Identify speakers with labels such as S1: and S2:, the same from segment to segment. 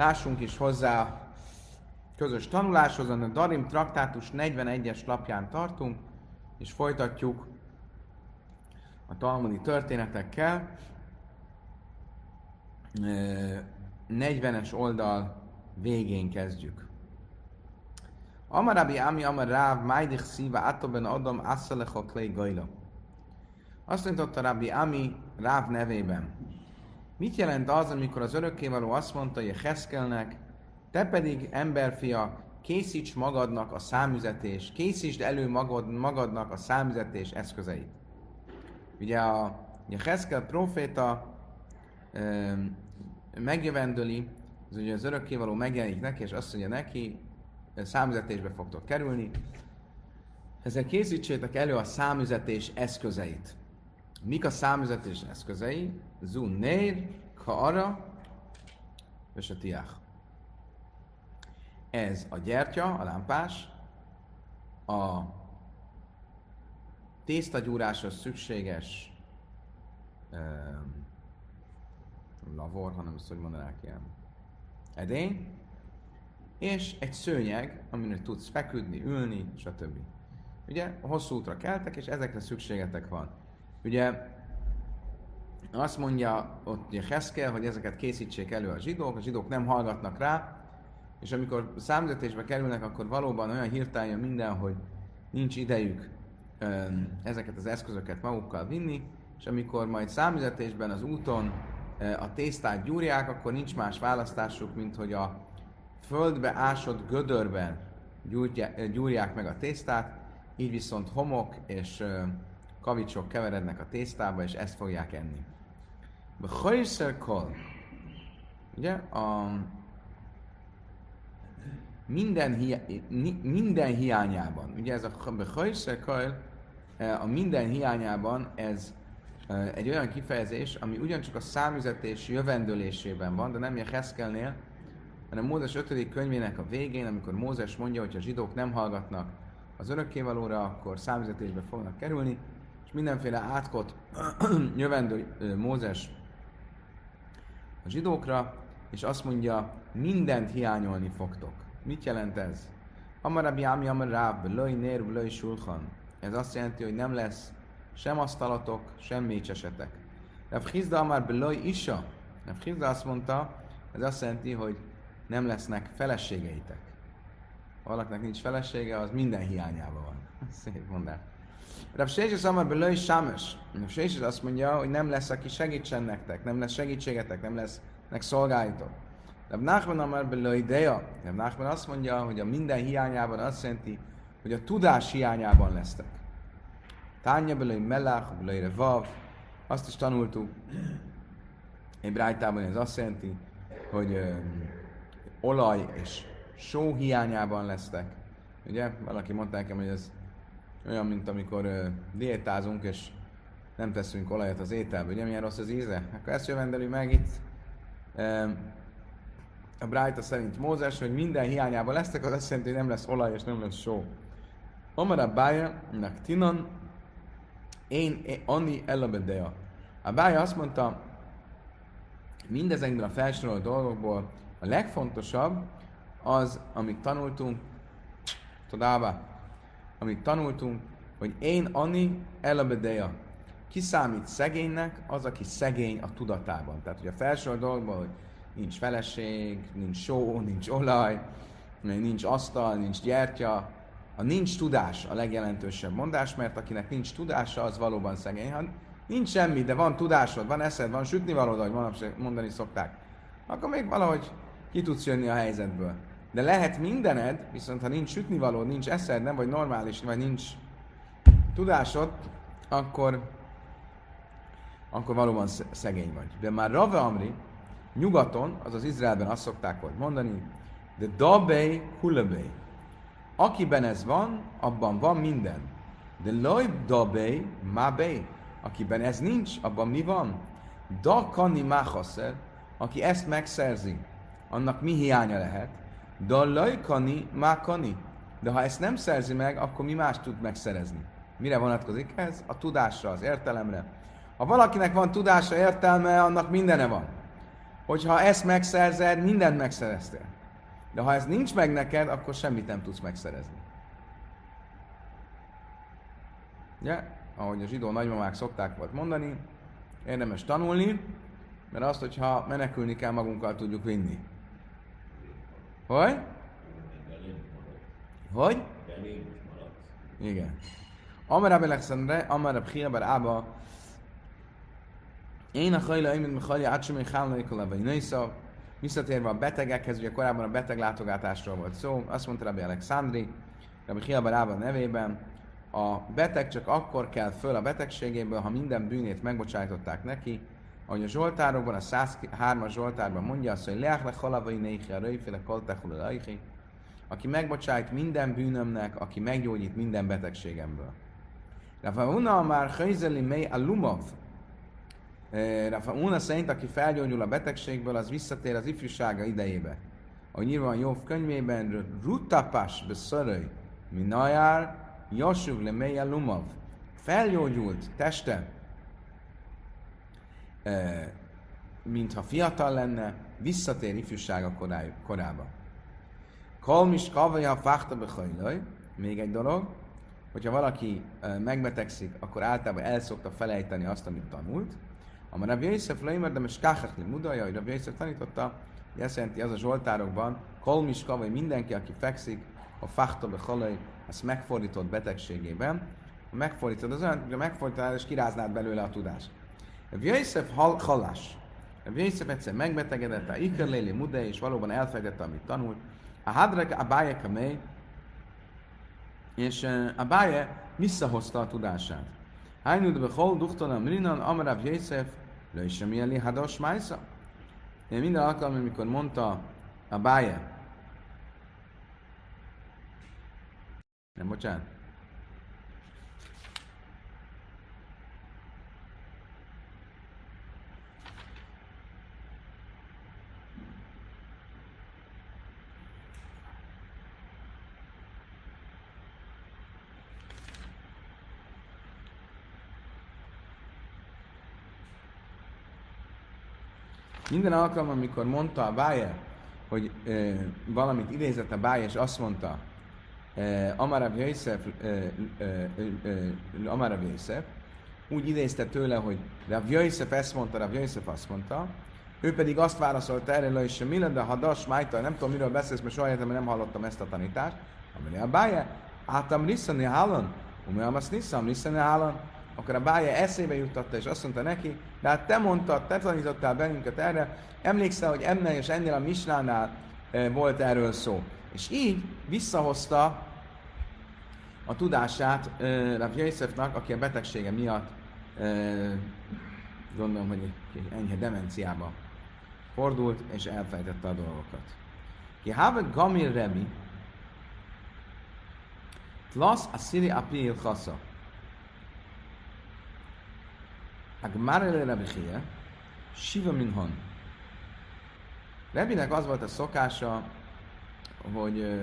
S1: lássunk is hozzá közös tanuláshoz, a Darim traktátus 41-es lapján tartunk, és folytatjuk a talmudi történetekkel. 40-es oldal végén kezdjük. Amarabi Ami Amar Ráv Májdich Szíva Atoben Adam Asszalecha Klei Gajla. Azt mondta Rabbi Ami Ráv nevében. Mit jelent az, amikor az örökkévaló azt mondta, hogy Heszkelnek, te pedig, emberfia, készíts magadnak a számüzetés, készítsd elő magad, magadnak a számüzetés eszközeit. Ugye a, a Heszkel proféta e, megjövendöli, az ugye az örökkévaló megjelenik neki, és azt mondja neki, számüzetésbe fogtok kerülni, ezzel készítsétek elő a számüzetés eszközeit. Mik a számüzetés eszközei? Zun nér, kaara, és a tiach. Ez a gyertya, a lámpás, a tésztagyúráshoz szükséges um, lavor, hanem azt, hogy mondanák ilyen edény, és egy szőnyeg, amin tudsz feküdni, ülni, stb. Ugye hosszú útra keltek, és ezekre szükségetek van. Ugye azt mondja ott ugye Heszkel, hogy ezeket készítsék elő a zsidók, a zsidók nem hallgatnak rá, és amikor számüzetésbe kerülnek, akkor valóban olyan hirtelen minden, hogy nincs idejük ezeket az eszközöket magukkal vinni, és amikor majd számüzetésben az úton a tésztát gyúrják, akkor nincs más választásuk, mint hogy a földbe ásott gödörben gyúrják meg a tésztát, így viszont homok és kavicsok keverednek a tésztába, és ezt fogják enni. Bechajszer kol. Ugye, a minden, hi- minden hiányában, ugye ez a bechajszer kol, a minden hiányában ez egy olyan kifejezés, ami ugyancsak a számüzetés jövendőlésében van, de nem Heszkelnél, hanem Mózes 5. könyvének a végén, amikor Mózes mondja, hogy a zsidók nem hallgatnak az örökkévalóra, akkor számüzetésbe fognak kerülni, és mindenféle átkot jövendő Mózes a zsidókra, és azt mondja, mindent hiányolni fogtok. Mit jelent ez? Amarabi Ami Amarab, Loj Nér, Loj Sulchan. Ez azt jelenti, hogy nem lesz sem asztalatok, sem mécsesetek. Rav Hizda Amar Beloj Isa. Rav Hizda azt mondta, ez azt jelenti, hogy nem lesznek feleségeitek. Valakinek nincs felesége, az minden hiányában van. Szép mondás. Rav Sézses Amar Belőj Sámes. Rav Sézses azt mondja, hogy nem lesz, aki segítsen nektek, nem lesz segítségetek, nem lesznek szolgáitok. Rav Nachman Amar Belőj Deja. Nachman azt mondja, hogy a minden hiányában azt jelenti, hogy a tudás hiányában lesztek. Tánya Belőj Melach, Belőj Revav. Azt is tanultuk. Egy brájtában ez azt jelenti, hogy olaj és só hiányában lesztek. Ugye, valaki mondta nekem, hogy ez olyan, mint amikor uh, diétázunk, és nem teszünk olajat az ételbe. Ugye, milyen rossz az íze? Akkor ezt jövendeli meg itt. Uh, a Brájta szerint Mózes, hogy minden hiányában lesztek, az azt jelenti, hogy nem lesz olaj és nem lesz só. Omar bája, tinan, én, én Ani Elabedea. A bája azt mondta, mindezekből a felsorolt dolgokból a legfontosabb az, amit tanultunk, todába, amit tanultunk, hogy én Ani Elabedeja. Ki számít szegénynek? Az, aki szegény a tudatában. Tehát, hogy a felső dolgokban, hogy nincs feleség, nincs só, nincs olaj, nincs asztal, nincs gyertya, a nincs tudás a legjelentősebb mondás, mert akinek nincs tudása, az valóban szegény. Ha nincs semmi, de van tudásod, van eszed, van sütni valód, ahogy mondani szokták, akkor még valahogy ki tudsz jönni a helyzetből. De lehet mindened, viszont ha nincs sütnivaló, nincs eszed, nem vagy normális, vagy nincs tudásod, akkor, akkor valóban szegény vagy. De már Rave Amri, nyugaton, azaz Izraelben azt szokták hogy mondani, de dabei hulebei. Akiben ez van, abban van minden. De loj dabei mabei. Akiben ez nincs, abban mi van? Da kani machaszer, aki ezt megszerzi, annak mi hiánya lehet? De a lajkani, mákani. De ha ezt nem szerzi meg, akkor mi más tud megszerezni? Mire vonatkozik ez? A tudásra, az értelemre. Ha valakinek van tudása, értelme, annak mindene van. hogyha ezt megszerzed, mindent megszereztél. De ha ez nincs meg neked, akkor semmit nem tudsz megszerezni. Ugye? Ahogy a zsidó nagymamák szokták volt mondani, érdemes tanulni, mert azt, hogyha menekülni kell, magunkkal tudjuk vinni. Hogy? Hogy? Igen. Amar Abel Alexandre, Amar Abkhia Ába, én a hajla, én mint hajla, át sem még hálna, vagy nőszav, Visszatérve a betegekhez, ugye korábban a beteg látogatásról volt szó, azt mondta Rabbi Alexandri, Rabbi Hiaba Rába nevében, a beteg csak akkor kell föl a betegségéből, ha minden bűnét megbocsájtották neki, ahogy a Zsoltárokban, a 103-as Zsoltárban mondja azt, hogy leák le halavai néhi, a röjféle koltechul aki megbocsájt minden bűnömnek, aki meggyógyít minden betegségemből. Rafa Una már Hajzeli mely a lumov, Rafa Una szerint, aki felgyógyul a betegségből, az visszatér az ifjúsága idejébe. Ahogy nyilván van Jobb könyvében, Rutapas beszöröj, minajár, Josug le mely a lumov. Felgyógyult teste, mintha fiatal lenne, visszatér ifjúsága korába. Kalmis kavaja fakta behajlaj, még egy dolog, hogyha valaki megbetegszik, akkor általában el szokta felejteni azt, amit tanult. A Rabbi Yosef Leimer, de káhekli mudaja, hogy Rabbi Yosef tanította, hogy ezt jelenti az a Zsoltárokban, Kolmis kavaj, mindenki, aki fekszik, a fakta behajlaj, ezt megfordított betegségében. A megfordítod az olyan, hogy a megfordítod, és kiráznád belőle a tudást. Rabbi Yosef hal, halás. Rabbi Yosef egyszer megbetegedett, a ikerléli mude, és valóban elfejtette, amit tanult. A hadrek a báje kamé, és a báje visszahozta a tudását. Hányud be hol duchtan amrinan amarav Jézsef, le is sem jeli hadas májsza. Minden alkalommal, amikor mondta a báje, nem, bocsánat, Minden alkalommal, amikor mondta a Báje, hogy e, valamit idézett a Báje, és azt mondta, e, Amarab Yosef, e, e, e, úgy idézte tőle, hogy Rav Yosef ezt mondta, Rav Yosef azt mondta, ő pedig azt válaszolta erre, hogy sem mi de ha das májta, nem tudom, miről beszélsz, mert soha életemben nem hallottam ezt a tanítást. Amire a báje, átam liszani hálon, umilyen azt niszam liszani hálon, akkor a bája eszébe juttatta, és azt mondta neki, de hát te mondtad, te tanítottál bennünket erre, emlékszel, hogy ennél és ennél a Misnánál e, volt erről szó. És így visszahozta a tudását e, Rav Yosefnak, aki a betegsége miatt gondolom, hogy egy enyhe demenciába fordult, és elfejtette a dolgokat. Ki have gamir rebi, tlasz a sziri apil chassa. Agmar ele Rabbi Chia, Shiva Minhon. Rebinek az volt a szokása, hogy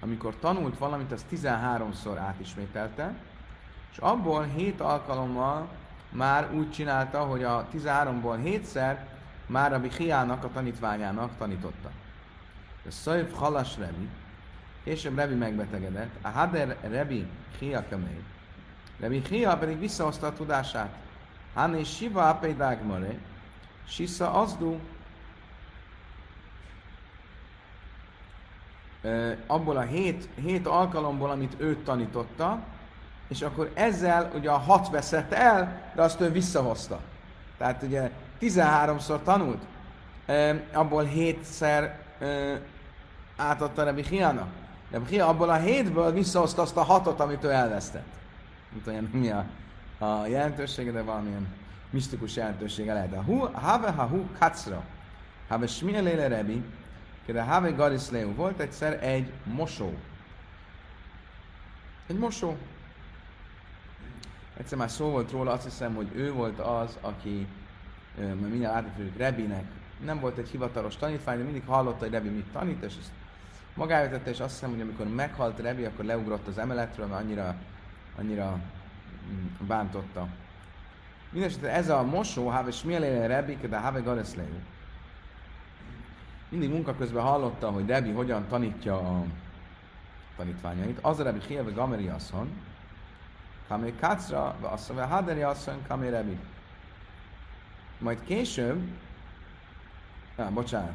S1: amikor tanult valamit, az 13-szor átismételte, és abból 7 alkalommal már úgy csinálta, hogy a 13-ból 7-szer már Rabbi Hiának, a tanítványának tanította. A Szajv Halas Rebi, később Rebi megbetegedett, a Hader Rebi Hia Kamei. Rebi Hia pedig visszahozta a tudását. Hane Shiva Apei Dagmare, Sisa Azdu, abból a hét, hét alkalomból, amit őt tanította, és akkor ezzel ugye a hat veszett el, de azt ő visszahozta. Tehát ugye 13-szor tanult, abból hétszer átadta Rebi Hiának. Rebi Hia abból a hétből visszahozta azt a hatot, amit ő elvesztett. Nem tudom, mi a a jelentősége, de valamilyen misztikus jelentősége lehet. De hu, have ha hu kacra, have smielele rebi, de have garisleu. Volt egyszer egy mosó. Egy mosó. Egyszer már szó volt róla, azt hiszem, hogy ő volt az, aki, majd mindjárt átfőjük, Rebinek, nem volt egy hivatalos tanítvány, de mindig hallotta, hogy Rebi mit tanít, és ezt magára tette, és azt hiszem, hogy amikor meghalt Rebi, akkor leugrott az emeletről, mert annyira, annyira bántotta. Mindenesetre ez a mosó, have smélére rebik, de have gareszlejú. mindig munka közben hallotta, hogy Rebi hogyan tanítja a tanítványait. Az a Rebi Hielve Gameri asszony, Kamé Kácra, mondja, Haderi asszony, Kamé Rebi. Majd később, ah, bocsánat,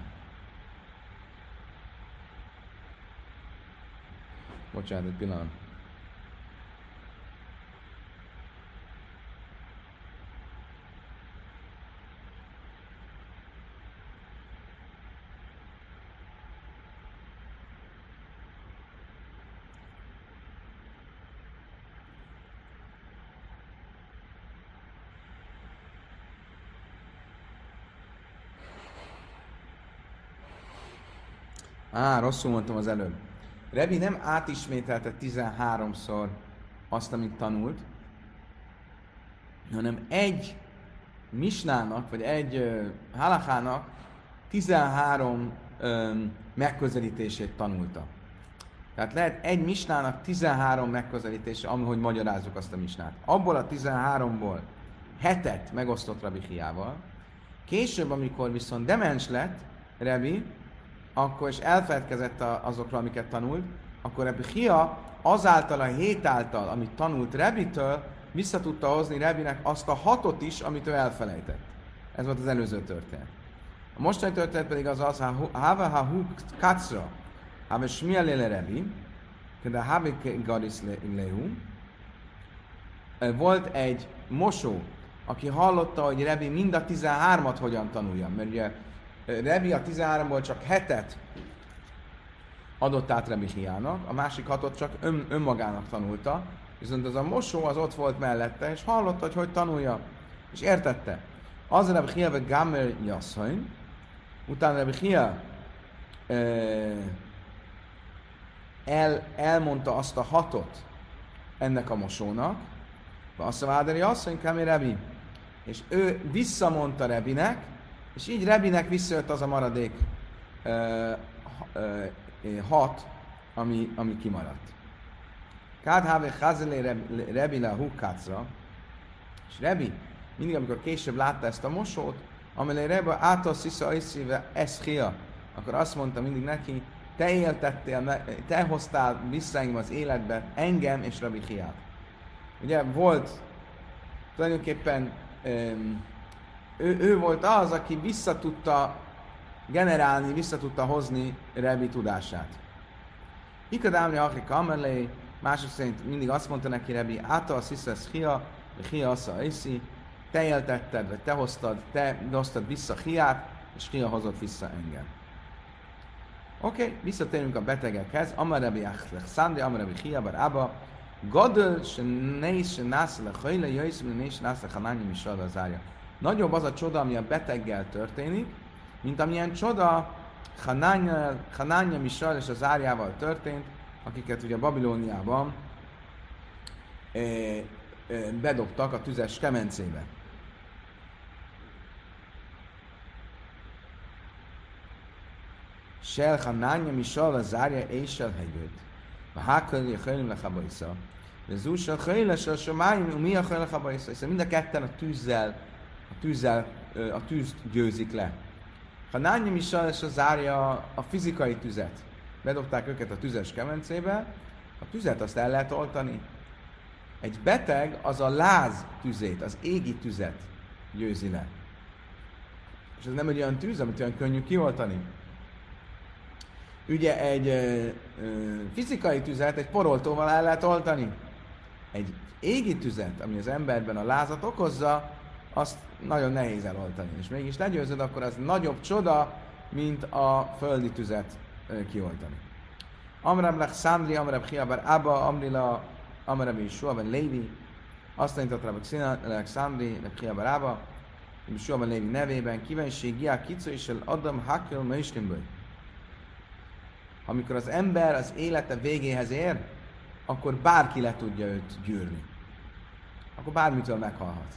S1: Bocsánat, egy pillanat. Á, rosszul mondtam az előbb. Rebi nem átismételte 13-szor azt, amit tanult, hanem egy misnának, vagy egy uh, halakának 13 um, megközelítését tanulta. Tehát lehet egy misnának 13 megközelítése, ahogy magyarázzuk azt a misnát. Abból a 13-ból hetet megosztott Rabbi Hiával. Később, amikor viszont demens lett Rebi, akkor és elfeledkezett azokról, amiket tanult, akkor Rebbi Hia azáltal a hét által, amit tanult Rebitől, vissza tudta hozni Rebinek azt a hatot is, amit ő elfelejtett. Ez volt az előző történet. A mostani történet pedig az az, Hava ha hu kacra, Hava smia lele Rebi, de Hava garis lehu, volt egy mosó, aki hallotta, hogy Rebi mind a 13-at hogyan tanulja. Mert ugye Rebi a 13-ból csak hetet adott át Rebi Hiának, a másik hatot csak ön, önmagának tanulta, viszont az a mosó az ott volt mellette, és hallotta, hogy hogy tanulja, és értette. Az Hia vagy Gamer Jasszain, utána Rebi Hia el, elmondta azt a hatot ennek a mosónak, azt a Váderi asszony, Kamer Rebi, és ő visszamondta Rebinek, és így Rebinek visszajött az a maradék ö, ö, hat, ami, ami kimaradt. Kád háve hazelé Rebi le hukkácra, és Rebi mindig, amikor később látta ezt a mosót, amelé Rebi által szisza iszíve eszhia, akkor azt mondta mindig neki, te éltettél, te hoztál vissza engem az életbe, engem és Rabbi Hiát. Ugye volt tulajdonképpen um, ő, ő volt az, aki vissza tudta generálni, vissza tudta hozni Rebi tudását. Ikadámri Akri Kamerlé, mások szerint mindig azt mondta neki Rebi, Áta a Sziszesz Hia, Hia Asza Iszi, te éltetted, vagy te hoztad, te hoztad vissza Hiát, és Hia hozott vissza engem. Oké, okay, visszatérünk a betegekhez. Amarabi Achlech Szandi, Amarabi Hia Bar Abba, Gadol, se neis, se nász le hajle, jöjsz, se neis, nász le hanányi, mi az zárja. Nagyobb az a csoda, ami a beteggel történik, mint amilyen csoda Hanánya, Misal és az árjával történt, akiket ugye Babilóniában e, e, bedobtak a tüzes kemencébe. Sel Hanánya Misal az árja a hegyőt. A hákölni hőnöm lechabajsza. De zús a hőles a somáim, mi a hőnöm lechabajsza. Hiszen mind a ketten a tűzzel a tűzzel, a tűzt győzik le. Ha Nányim is az zárja a fizikai tüzet, bedobták őket a tüzes kemencébe, a tüzet azt el lehet oltani. Egy beteg az a láz tüzét, az égi tüzet győzi le. És ez nem egy olyan tűz, amit olyan könnyű kioltani. Ugye egy ö, ö, fizikai tüzet egy poroltóval el lehet oltani. Egy égi tüzet, ami az emberben a lázat okozza, azt nagyon nehéz eloltani. És mégis legyőzöd, akkor az nagyobb csoda, mint a földi tüzet kioltani. Amrab lech Szandri, Amrab Hiabar Abba, Amrila, Amrab Yeshua ben Lévi, azt tanított Rabbi Szandri, lech Hiabar Abba, Yeshua ben Lévi nevében, kívánság, Giá Kicu és el Adam Hakel Meislimből. Amikor az ember az élete végéhez ér, akkor bárki le tudja őt gyűrni. Akkor bármitől meghalhat.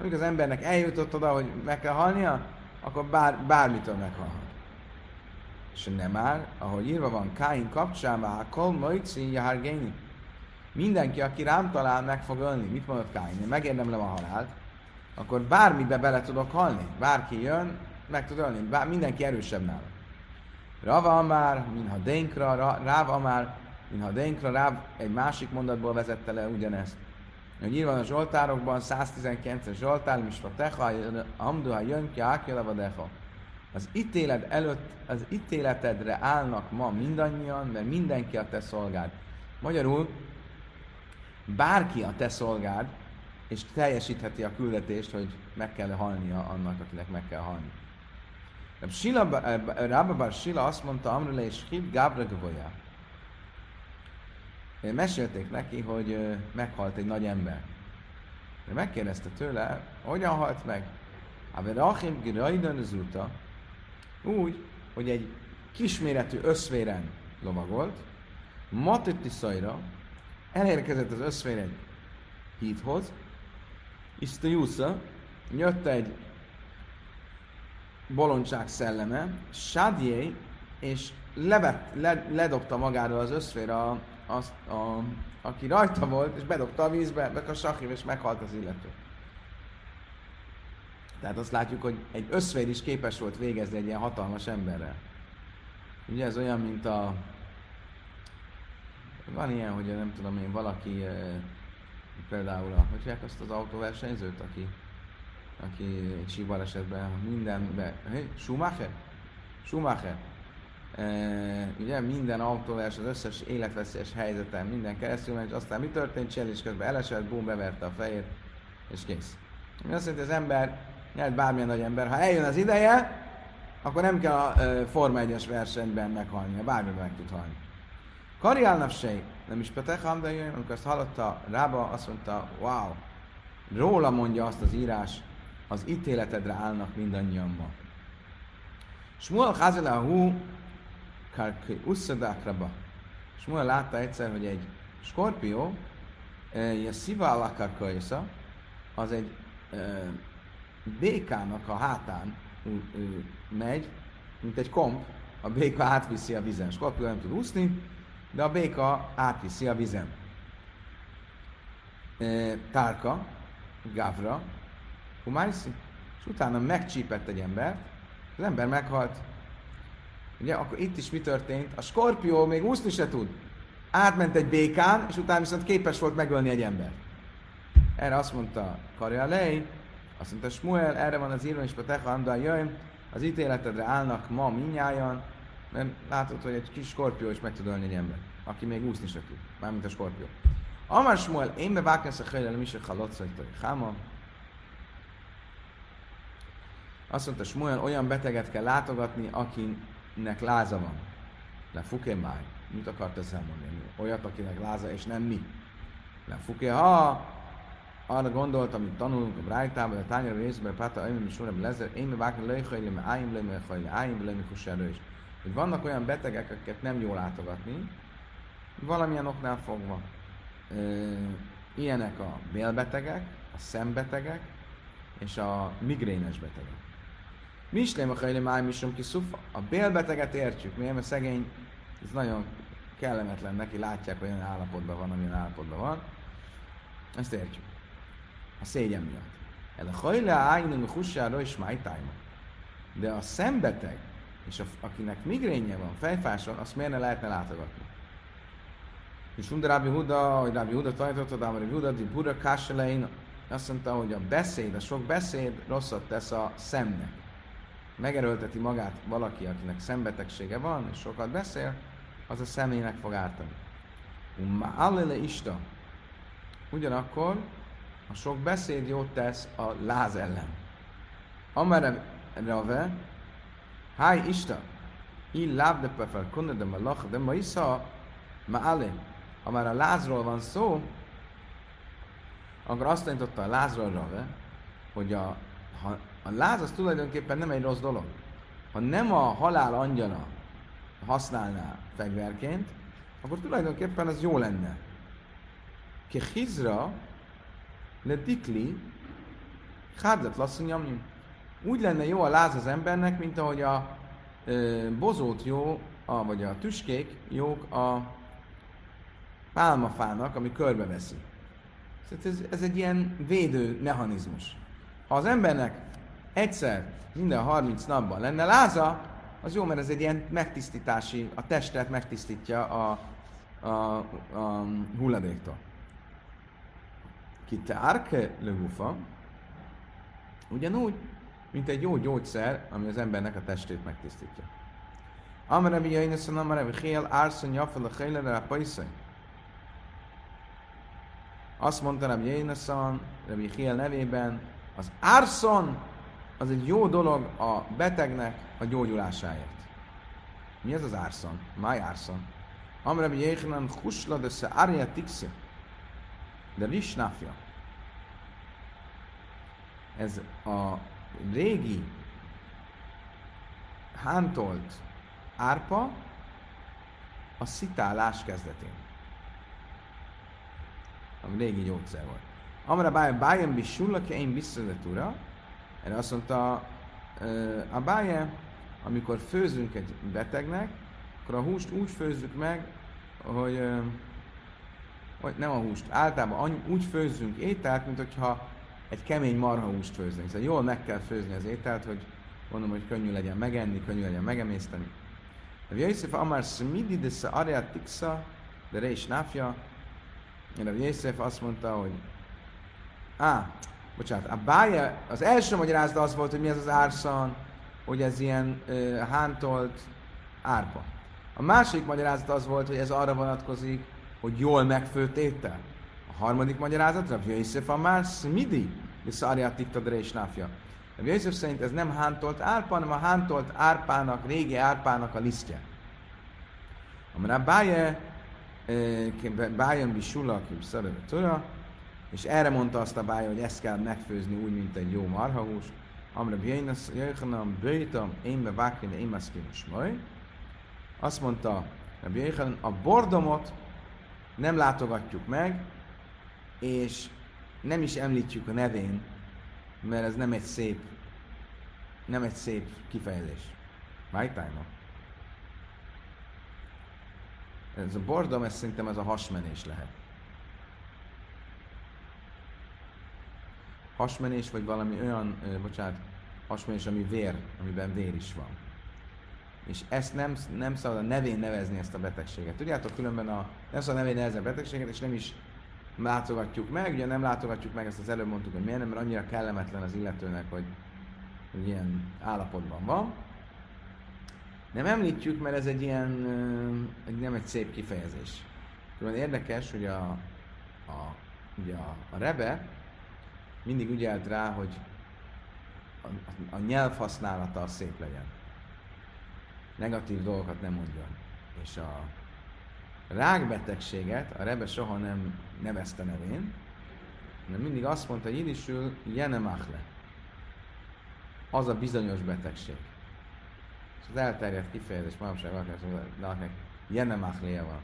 S1: Amíg az embernek eljutott oda, hogy meg kell halnia, akkor bár, bármitől meghalhat. És nem már, ahogy írva van Káin kapcsán, a kol mojci járgéni. Mindenki, aki rám talál, meg fog ölni. Mit mondott Káin? Én megérdemlem a halált, akkor bármibe bele tudok halni. Bárki jön, meg tud ölni. Bár, mindenki erősebb nála. Rava Amár, Minha Dénkra, Ráv Amár, Minha Dénkra, Ráv egy másik mondatból vezette le ugyanezt. Írva a Zsoltárokban, 119-es Zsoltár, Misva Teha, Amduha jön ki, Deha. Az ítélet előtt, az ítéletedre állnak ma mindannyian, mert mindenki a te szolgád. Magyarul, bárki a te szolgád, és teljesítheti a küldetést, hogy meg kell halnia annak, akinek meg kell halni. Rabba Bar Sila azt mondta Amrele és Hib Gabra Gavoya. Mesélték neki, hogy meghalt egy nagy ember. De megkérdezte tőle, hogyan halt meg? Ave Rachim Giraidan Zuta, úgy, hogy egy kisméretű összvéren lovagolt, Matitti Szajra, elérkezett az összvér egy híthoz, Iszta Jusza, jött egy bolondság szelleme, Sadjé, és levet, le, ledobta magáról az összfér, a, a, a, aki rajta volt, és bedobta a vízbe, meg a sakhív, és meghalt az illető. Tehát azt látjuk, hogy egy összfér is képes volt végezni egy ilyen hatalmas emberrel. Ugye ez olyan, mint a... Van ilyen, hogy nem tudom én, valaki például a, hogy azt az autóversenyzőt, aki aki egy síbalesetben mindenbe, hey, Schumacher? Schumacher. Ugye minden autóvers, az összes életveszélyes helyzeten, minden keresztül és aztán mi történt, és közben elesett, bum, beverte a fejét, és kész. Mi azt jelenti, az ember, nyert bármilyen nagy ember, ha eljön az ideje, akkor nem kell a Forma 1-es versenyben meghalni, bármiben meg tud halni. Kariálnap sej, nem is Petech Hamdajöjjön, amikor ezt hallotta Rába, azt mondta, wow, róla mondja azt az írás, az ítéletedre állnak mindannyian ma. Smuel Hazelahu Karki Usszadákraba. Smuel látta egyszer, hogy egy skorpió, a Sziva Alakarkaisa, az egy békának a hátán megy, mint egy komp, a béka átviszi a vizen. Skorpió nem tud úszni, de a béka átviszi a vizen. Tárka, Gavra, Humájszi, és utána megcsípett egy ember, az ember meghalt. Ugye, akkor itt is mi történt? A skorpió még úszni se tud. Átment egy békán, és utána viszont képes volt megölni egy embert. Erre azt mondta Karja Lej, azt mondta Smuel, erre van az írva, és a Techa jöjjön, az ítéletedre állnak ma minnyájan, mert látod, hogy egy kis skorpió is meg tud ölni egy ember, aki még úszni se tud, mármint a skorpió. Amar Smuel, én bevákesz a hajlel, is a halotszajtai háma, azt mondta Smuel, olyan beteget kell látogatni, akinek láza van. Le fuké már. Mit akart ezzel mondani? Olyat, akinek láza, és nem mi. Le fuké, ha arra gondolt, amit tanulunk a Brájtában, a tányar részben, Páta, Aimim és Urab Lezer, én vágni lejhajli, mert ájim le, mert hajli, ájim le, is. Hogy vannak olyan betegek, akiket nem jó látogatni, valamilyen oknál fogva. ilyenek a bélbetegek, a szembetegek és a migrénes betegek. Mi is a hajlém máj misom ki szufa. A bélbeteget értjük, miért? Mert szegény, ez nagyon kellemetlen neki, látják, hogy olyan állapotban van, amilyen állapotban van. Ezt értjük. A szégyen miatt. El a hajle ájnum hussára is májtájma. De a szembeteg, és a, akinek migrénje van, fejfás van, azt miért ne lehetne látogatni? És Unda Rabbi Huda, hogy Rabbi Huda tanította, de Rabbi Huda, di Buda Kasselein, azt mondta, hogy a beszéd, a sok beszéd rosszat tesz a szemnek megerőlteti magát valaki, akinek szembetegsége van, és sokat beszél, az a személynek fog ártani. Umma allele ista. Ugyanakkor a sok beszéd jót tesz a láz ellen. Amare rave, háj ista, így láb de pefel kunde de malach, de ma isza ma ale. Ha már a lázról van szó, akkor azt tanította a lázról rave, hogy a, ha a láz az tulajdonképpen nem egy rossz dolog. Ha nem a halál angyala használná fegyverként, akkor tulajdonképpen az jó lenne. Ke hizra le dikli hárdat lasszonyam úgy lenne jó a láz az embernek, mint ahogy a ö, bozót jó, a, vagy a tüskék jók a pálmafának, ami körbeveszi. Tehát ez, ez egy ilyen védő mechanizmus. Ha az embernek egyszer minden 30 napban lenne láza, az jó, mert ez egy ilyen megtisztítási, a testet megtisztítja a, a, a hulladéktól. Kitárke legufa, ugyanúgy, mint egy jó gyógyszer, ami az embernek a testét megtisztítja. Amara bi Jainesen, Amara bi Hél, Árszon, Jafel, a Hélere, a. Azt mondta Rabbi Jainesen, Rabbi Hél nevében, az Árszon az egy jó dolog a betegnek a gyógyulásáért. Mi ez az Árszon? Máj Árszon. Amra bi Jéhnan husla de se arja tixi. De risnáfja. Ez a régi hántolt árpa a szitálás kezdetén. A régi gyógyszer volt. Amra bájön bájön bisulla én visszazetúra. Erre azt mondta a báje, amikor főzünk egy betegnek, akkor a húst úgy főzzük meg, hogy, hogy nem a húst, általában úgy főzzünk ételt, mint hogyha egy kemény marha húst főznénk. Szóval jól meg kell főzni az ételt, hogy mondom, hogy könnyű legyen megenni, könnyű legyen megemészteni. A Yosef Amar Smidi de Saaria Tixa, de Reish Nafja, a Yosef azt mondta, hogy á, bocsánat, a bája, az első magyarázat az volt, hogy mi ez az árszan, hogy ez ilyen uh, hántolt árpa. A második magyarázat az volt, hogy ez arra vonatkozik, hogy jól megfőtt étel. A harmadik magyarázat, Rav Yosef a már smidi, visszaarját tiktadra és náfja. Rav Yosef szerint ez nem hántolt árpa, hanem a hántolt árpának, régi árpának a lisztje. Amire báje, bájon bisula, tura, és erre mondta azt a bája, hogy ezt kell megfőzni úgy, mint egy jó marhahús. Amre jöjjönöm, bőjtöm, én be vákén, én maszkinos. Azt mondta Rabbi Yechanan, a bordomot nem látogatjuk meg, és nem is említjük a nevén, mert ez nem egy szép, nem egy szép kifejezés. Májtájma. Ez a bordom, ez szerintem ez a hasmenés lehet. Hasmenés, vagy valami olyan, bocsánat, hasmenés, ami vér, amiben vér is van és ezt nem, nem szabad a nevén nevezni ezt a betegséget. Tudjátok, különben a, nem szabad a nevén nevezni a betegséget, és nem is látogatjuk meg. Ugye nem látogatjuk meg, ezt az előbb mondtuk, hogy miért nem, mert annyira kellemetlen az illetőnek, hogy, hogy ilyen állapotban van. Nem említjük, mert ez egy ilyen, nem egy szép kifejezés. Különben érdekes, hogy a, a, ugye a, a rebe mindig ügyelt rá, hogy a, a, a nyelvhasználata szép legyen negatív dolgokat nem mondjon. És a rákbetegséget a Rebe soha nem nevezte nevén, hanem mindig azt mondta, jidisül jenemachle. Az a bizonyos betegség. És az elterjedt kifejezés manapság valakinek jenemachléje van.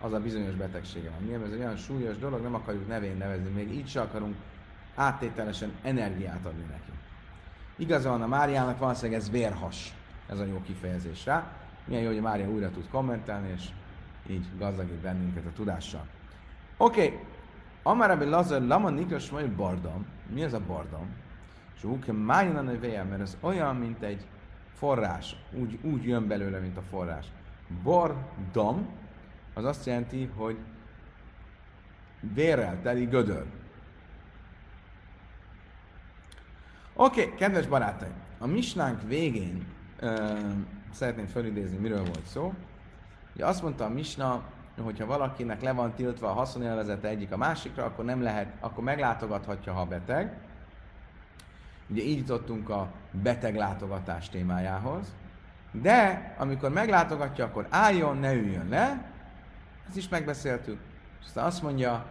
S1: Az a bizonyos betegsége van. Miért? Ez egy olyan súlyos dolog, nem akarjuk nevén nevezni, még így se akarunk áttételesen energiát adni neki. Igazán a Máriának valószínűleg ez vérhas ez a jó kifejezés rá. Milyen jó, hogy Mária újra tud kommentálni, és így gazdagít bennünket a tudással. Oké, okay. Amarabi Lazar Lama Nikos majd bardam. Mi ez a bardam? És úgy májön a növéje, mert ez olyan, mint egy forrás. Úgy, úgy jön belőle, mint a forrás. Bordam, az azt jelenti, hogy vérrel teli gödör. Oké, okay, kedves barátaim, a misnánk végén szeretném felidézni, miről volt szó. Ugye azt mondta a Misna, hogyha valakinek le van tiltva a haszonélvezete egyik a másikra, akkor nem lehet, akkor meglátogathatja, ha beteg. Ugye így jutottunk a beteg látogatás témájához. De amikor meglátogatja, akkor álljon, ne üljön le. Ezt is megbeszéltük. Aztán azt mondja,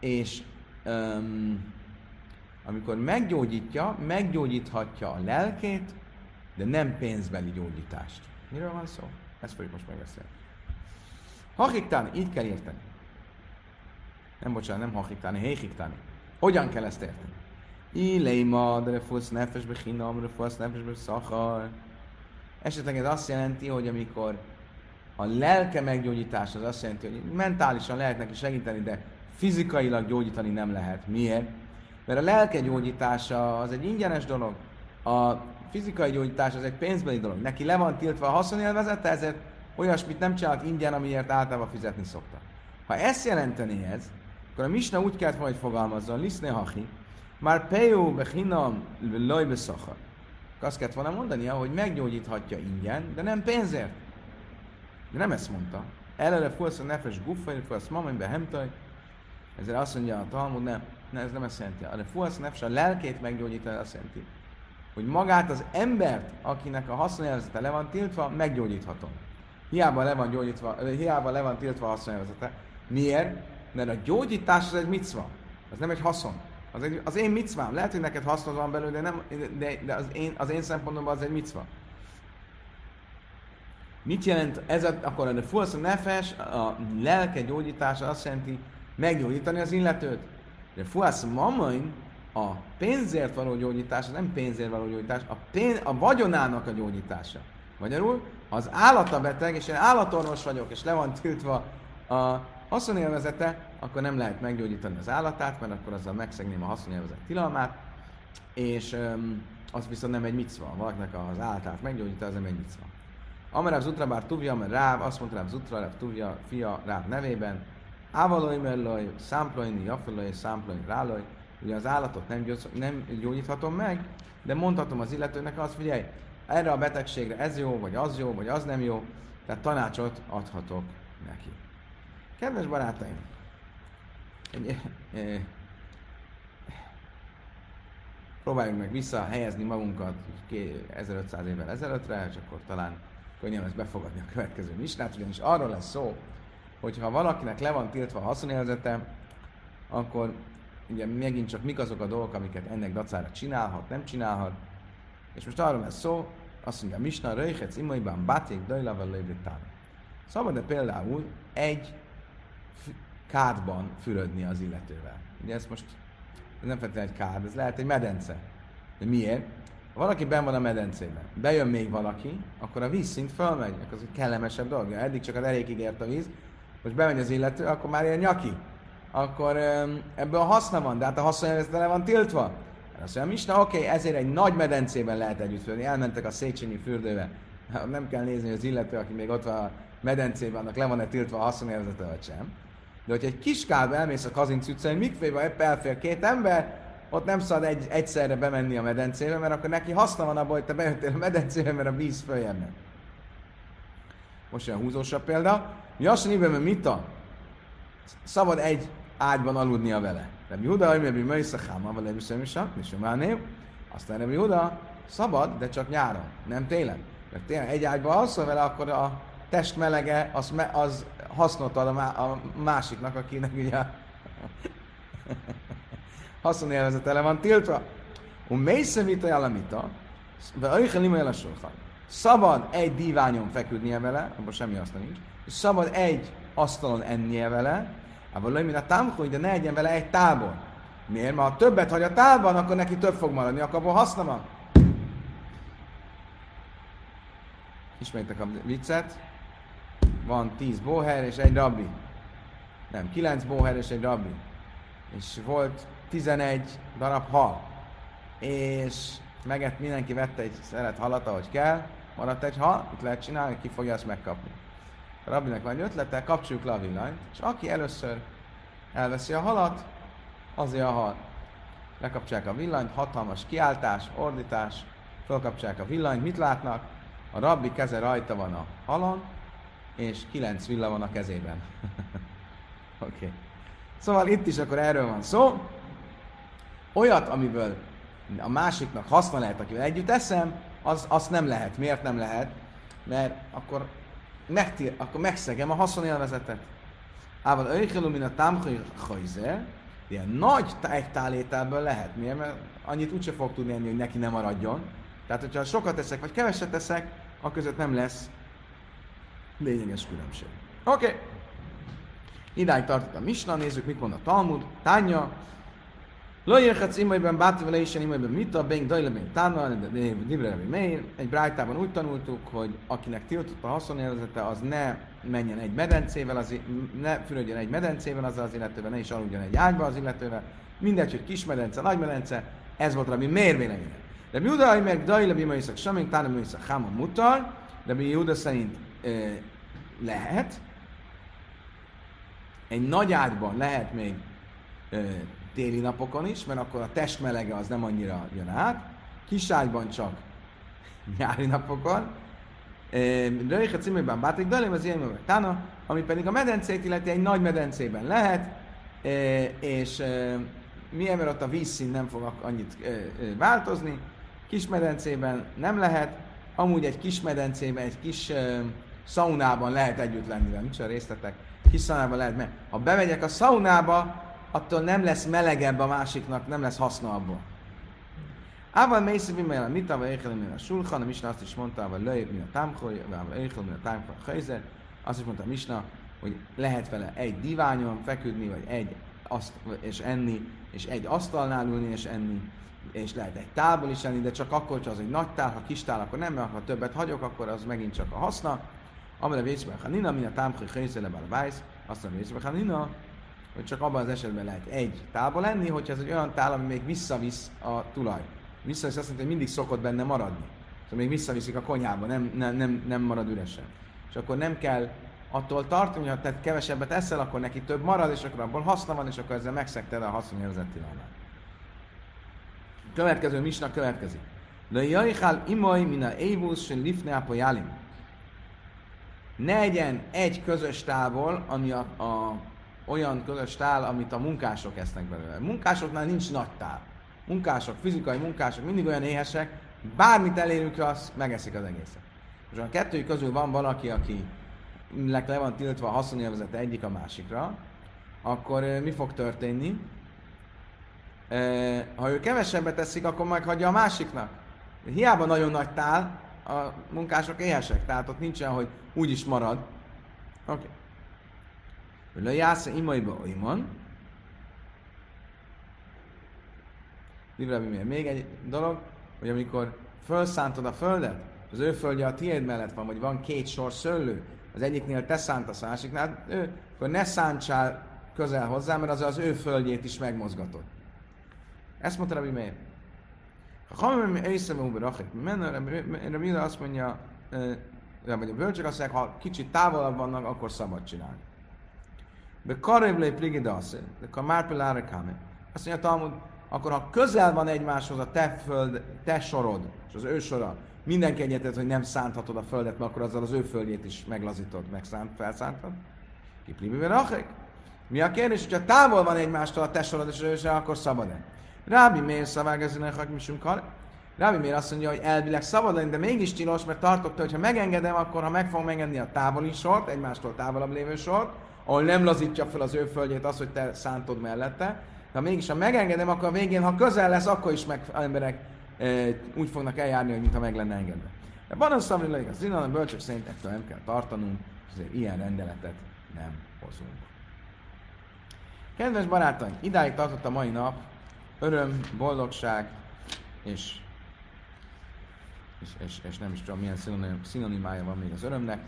S1: és um, amikor meggyógyítja, meggyógyíthatja a lelkét, de nem pénzbeli gyógyítást. Miről van szó? Ezt fogjuk most megbeszélni. Hachiktáni, így kell érteni. Nem bocsánat, nem hachiktáni, héhiktáni. Hogyan kell ezt érteni? Ileima, de refusz nefesbe chinam, refusz nefesbe szachar. Esetleg ez azt jelenti, hogy amikor a lelke meggyógyítás az azt jelenti, hogy mentálisan lehet neki segíteni, de fizikailag gyógyítani nem lehet. Miért? Mert a lelke gyógyítása az egy ingyenes dolog. A fizikai gyógyítás az egy pénzbeli dolog. Neki le van tiltva a haszonélvezete, ezért olyasmit nem csinált ingyen, amiért általában fizetni szokta. Ha ezt jelenteni ez, akkor a Misna úgy kellett hogy fogalmazzon, liszne hachi, már pejó bechinam lojbe szachar. Azt kellett volna mondania, hogy meggyógyíthatja ingyen, de nem pénzért. De nem ezt mondta. Elere fulsz a nefes guffai, fulsz mamai behemtaj. Ezért azt mondja a Talmud, nem, nem, ez nem ezt jelenti. A fulsz nefes a lelkét meggyógyítani azt jelenti, hogy magát az embert, akinek a haszonjelzete le van tiltva, meggyógyíthatom. Hiába le van, gyógyítva, hiába le van tiltva a haszonjelzete. Miért? Mert a gyógyítás az egy micva. Az nem egy haszon. Az, egy, az én micvám. Lehet, hogy neked hasznod van belőle, de, nem, de, de az, én, az én szempontomban az egy micva. Mit jelent ez? A, akkor a fulsz nefes, a lelke gyógyítása azt jelenti meggyógyítani az illetőt. De fulsz mamain, a pénzért való gyógyítás, nem pénzért való gyógyítás, a, pénz, a vagyonának a gyógyítása. Magyarul, ha az állata beteg, és én állatorvos vagyok, és le van tiltva a haszonélvezete, akkor nem lehet meggyógyítani az állatát, mert akkor azzal megszegném a haszonélvezet tilalmát, és um, az viszont nem egy micva. Valakinek az állatát meggyógyítani, az nem egy micva. Amarav Zutra bár Tuvja, mert Ráv, azt mondta Ráv Zutra, Ráv Tuvja, fia Ráv nevében, Ávaloj melloj, Számplojni, Jafeloj, Számplojni, Ráloj, ugye az állatot nem, gyógy, nem gyógyíthatom meg, de mondhatom az illetőnek azt, figyelj, erre a betegségre ez jó, vagy az jó, vagy az nem jó, tehát tanácsot adhatok neki. Kedves barátaim, egy, e, e, próbáljunk meg visszahelyezni magunkat 1500 évvel ezelőttre, és akkor talán könnyebb lesz befogadni a következő misnát, ugyanis arról lesz szó, hogy ha valakinek le van tiltva a haszonélzete, akkor ugye megint csak mik azok a dolgok, amiket ennek dacára csinálhat, nem csinálhat. És most arról lesz szó, azt mondja, Misna Röjhetsz imaiban baték dajlaval lébritán. Szabad-e például egy kádban fürödni az illetővel? Ugye ez most ez nem feltétlenül egy kád, ez lehet egy medence. De miért? Ha valaki ben van a medencében, bejön még valaki, akkor a vízszint fölmegy, akkor az egy kellemesebb dolog. Eddig csak az elégig ért a víz, most bemegy az illető, akkor már ilyen nyaki. Akkor ebből a haszna van, de hát a haszonjelzete van tiltva. Azt mondja, Misna, oké, okay, ezért egy nagy medencében lehet együtt fürödni. Elmentek a Széchenyi fürdőbe. Nem kell nézni, hogy az illető, aki még ott van a medencében, annak le van-e tiltva a haszonélvezete, vagy sem. De hogyha egy kis kádba elmész a kazinc utcán, mikvébe épp elfér két ember, ott nem szabad egy, egyszerre bemenni a medencébe, mert akkor neki haszna van abban, hogy te bejöttél a medencébe, mert a víz följönne. Most olyan húzósabb példa. Mi azt mondjuk, hogy mit a? Szabad egy ágyban aludnia vele. De Juda, hogy mi a háma, vagy lebi szemisat, mi sem Aztán Rebbi Juda, szabad, de csak nyáron, nem télen. Mert tényleg egy ágyban alszol vele, akkor a test melege az, me, az hasznot ad a, má, a másiknak, akinek ugye haszonélvezete le van tiltva. Un mésze vita jalamita, ve öjjel ima a Szabad egy díványon feküdnie vele, abban semmi haszna nincs, szabad egy asztalon ennie vele, abban lőj, a támkó, de ne egyen vele egy tábor. Miért? Mert ha többet hagy a tálban, akkor neki több fog maradni, akkor abban haszna van. Ismertek a viccet. Van tíz bóher és egy rabbi. Nem, kilenc bóher és egy rabbi. És volt 11 darab hal. És megett, mindenki vette egy szeret halat, ahogy kell, maradt egy hal, itt lehet csinálni, ki fogja azt megkapni. A rabbinek van egy ötlete, kapcsoljuk le a villanyt, és aki először elveszi a halat, azért a hal. Lekapcsolják a villanyt, hatalmas kiáltás, ordítás, felkapcsolják a villanyt, mit látnak? A rabbi keze rajta van a halon, és kilenc villa van a kezében. Oké. okay. Szóval itt is akkor erről van szó. Olyat, amiből a másiknak haszna lehet, akivel együtt eszem, az, azt nem lehet. Miért nem lehet? Mert akkor, megtír, akkor megszegem a haszonélvezetet. Ával öjkelő, mint a támhajzer, ilyen nagy egy tálételből lehet. Miért? Mert annyit úgyse fog tudni enni, hogy neki nem maradjon. Tehát, hogyha sokat teszek, vagy keveset teszek, a nem lesz lényeges különbség. Oké. Okay. Idáig tartott a nézzük, mit mond a Talmud. Tánya, Lojérhetsz imajban, báti vele is, imajban mit a bénk, dajle bénk tána, dibre mély. Egy brájtában úgy tanultuk, hogy akinek tiltott a haszonélvezete, az ne menjen egy medencével, az, ne fürödjön egy medencével az az illetővel, ne is aludjon egy ágyba az illetővel. Mindegy, hogy kis medence, nagy medence, ez volt Rabbi miért véleménye. De Júda, meg Dai, Lebi Maiszak, Samink, Tána Maiszak, Háma mutar, de Júda szerint ö, lehet. Egy nagy ágyban lehet még ö, téli napokon is, mert akkor a test melege az nem annyira jön át. Kis ágyban csak nyári napokon. Röjhe címében bátrik, de az ilyen tána, ami pedig a medencét illeti egy nagy medencében lehet, és milyen mert ott a vízszín nem fog annyit változni, kis medencében nem lehet, amúgy egy kis medencében, egy kis szaunában lehet együtt lenni, nincs a részletek, kis szaunában lehet, mert ha bemegyek a szaunába, attól nem lesz melegebb a másiknak, nem lesz haszna abból. Ával mészű bimel a mita, vagy éjjel a sulchan, a Misna azt is mondta, hogy lejjebb mi a támkoj, vagy éjjel mi a támkoj a helyzet. Azt is mondta a Misna, hogy lehet vele egy diványon feküdni, vagy egy aszt, és enni, és egy asztalnál ülni és enni, és lehet egy tálból is enni, de csak akkor, ha az egy nagy tál, ha kis tál, akkor nem, mert ha többet hagyok, akkor az megint csak a haszna. Amire vészbe, ha nina, min a támkoj helyzele bár azt mondja, vészbe, ha nina, hogy csak abban az esetben lehet egy tálba lenni, hogyha ez egy olyan tál, ami még visszavisz a tulaj. Visszavisz azt mondja, hogy mindig szokott benne maradni. Szóval még visszaviszik a konyhába, nem, nem, nem, nem marad üresen. És akkor nem kell attól tartani, hogy ha te kevesebbet eszel, akkor neki több marad, és akkor abból haszna van, és akkor ezzel megszekted a haszonérzet tilalmát. Következő misna következik. Le jajhál imaj mina évus lifne jalim. Ne egyen egy közös távol, ami a, a olyan közös tál, amit a munkások esznek belőle. Munkásoknál nincs nagy tál. Munkások, fizikai munkások mindig olyan éhesek, bármit elérünk, az megeszik az egészet. Most a kettőjük közül van valaki, aki le van tiltva a haszonélvezete egyik a másikra, akkor mi fog történni? Ha ő kevesebbet teszik, akkor meghagyja a másiknak. Hiába nagyon nagy tál, a munkások éhesek, tehát ott nincsen, hogy úgy is marad. Oké. Okay. Le jász imaiba oimon. Még egy dolog, hogy amikor felszántod a földet, az ő földje a tiéd mellett van, vagy van két sor szőlő, az egyiknél te szántasz, ne szántsál közel hozzá, mert az az ő földjét is megmozgatod. Ezt mondta Rabbi Meir. Ha hamar észrevem uber achik, Rabbi azt mondja, vagy a bölcsök azt mondják, ha kicsit távolabb vannak, akkor szabad csinálni. Be karev le pligidasze, de kamár pelára kame. Azt mondja Talmud, akkor ha közel van egymáshoz a te föld, te sorod, és az ő sora, mindenki egyetett, hogy nem szánthatod a földet, mert akkor azzal az ő földjét is meglazítod, megszánt, felszántod. Kiplibiben achek. Mi a kérdés, hogyha távol van egymástól a te sorod és ő akkor szabad-e? Rábi miért hogy misünk kar? Rábi miért azt mondja, hogy elvileg szabad lenni, de mégis tilos, mert tartotta, hogy ha megengedem, akkor ha meg fogom engedni a távoli sort, egymástól távolabb lévő sort, ahol nem lazítja fel az ő földjét az, hogy te szántod mellette, de ha mégis ha megengedem, akkor a végén, ha közel lesz, akkor is meg emberek e, úgy fognak eljárni, hogy mintha meg lenne engedve. De van az szavni az innen a bölcsök szerint ettől nem kell tartanunk, és azért ilyen rendeletet nem hozunk. Kedves barátaim, idáig tartott a mai nap, öröm, boldogság, és, és, és, és nem is tudom milyen szinonimája van még az örömnek.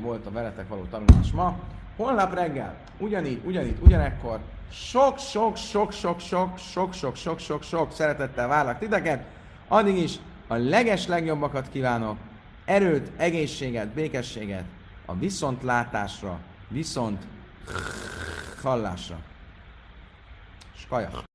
S1: Volt a veletek való tanulás ma. Holnap reggel, ugyanígy, ugyanígy, ugyanekkor, sok, sok, sok, sok, sok, sok, sok, sok, sok, sok szeretettel várlak titeket. Addig is a leges legjobbakat kívánok, erőt, egészséget, békességet, a viszontlátásra, viszont hallásra. Skajak.